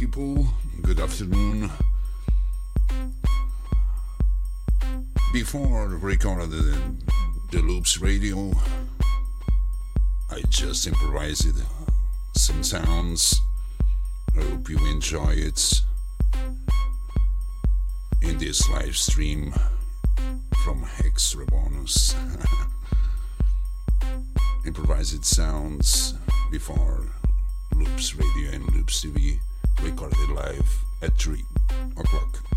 People. Good afternoon. Before recording the, the Loops radio, I just improvised some sounds. I hope you enjoy it in this live stream from Extra Bonus. improvised sounds before Loops Radio and Loops TV recorded live at 3 o'clock.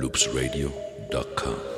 loopsradio.com.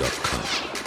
loopsradio.com.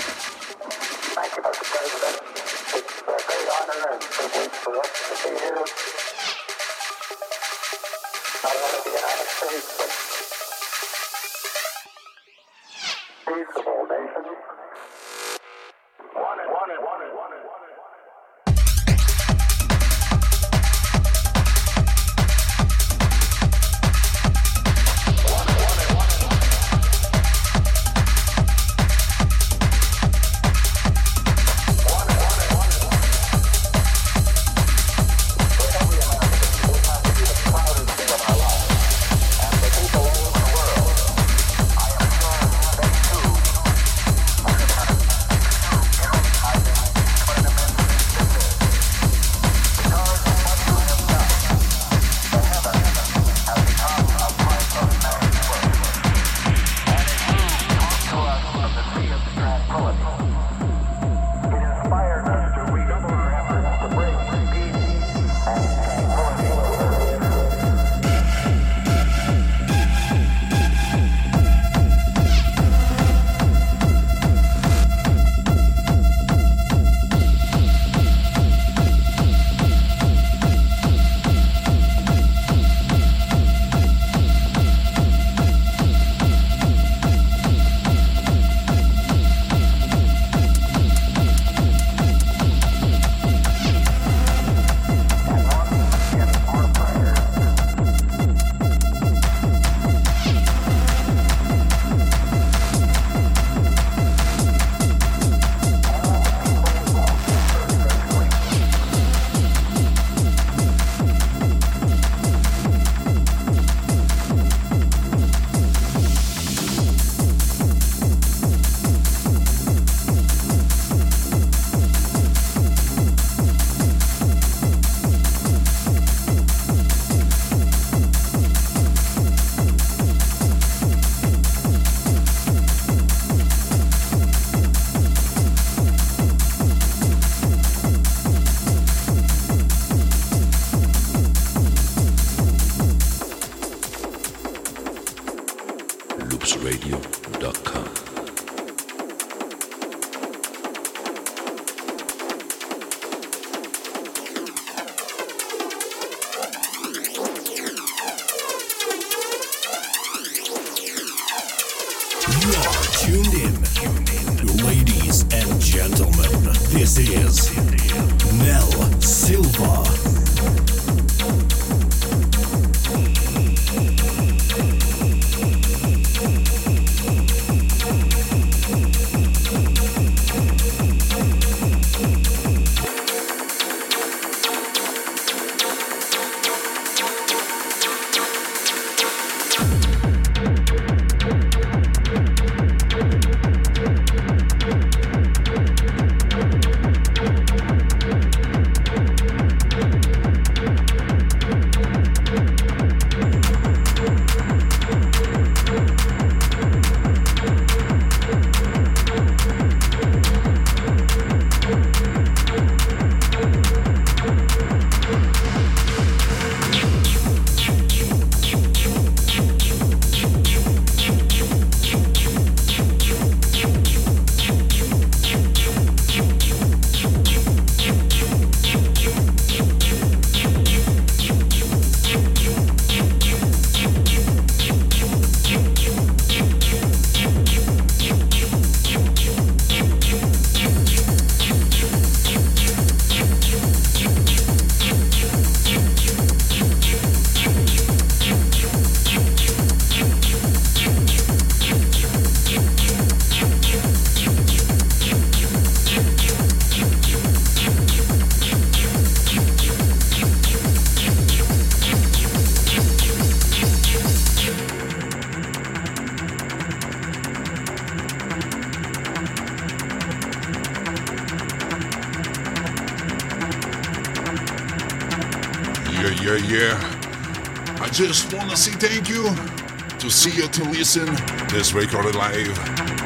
this recorded live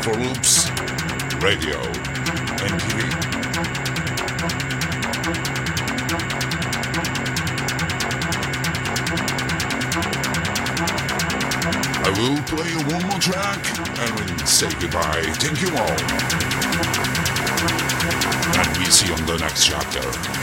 for Loops Radio and TV. I We'll play one more track and we'll say goodbye. Thank you all. And we see you on the next chapter.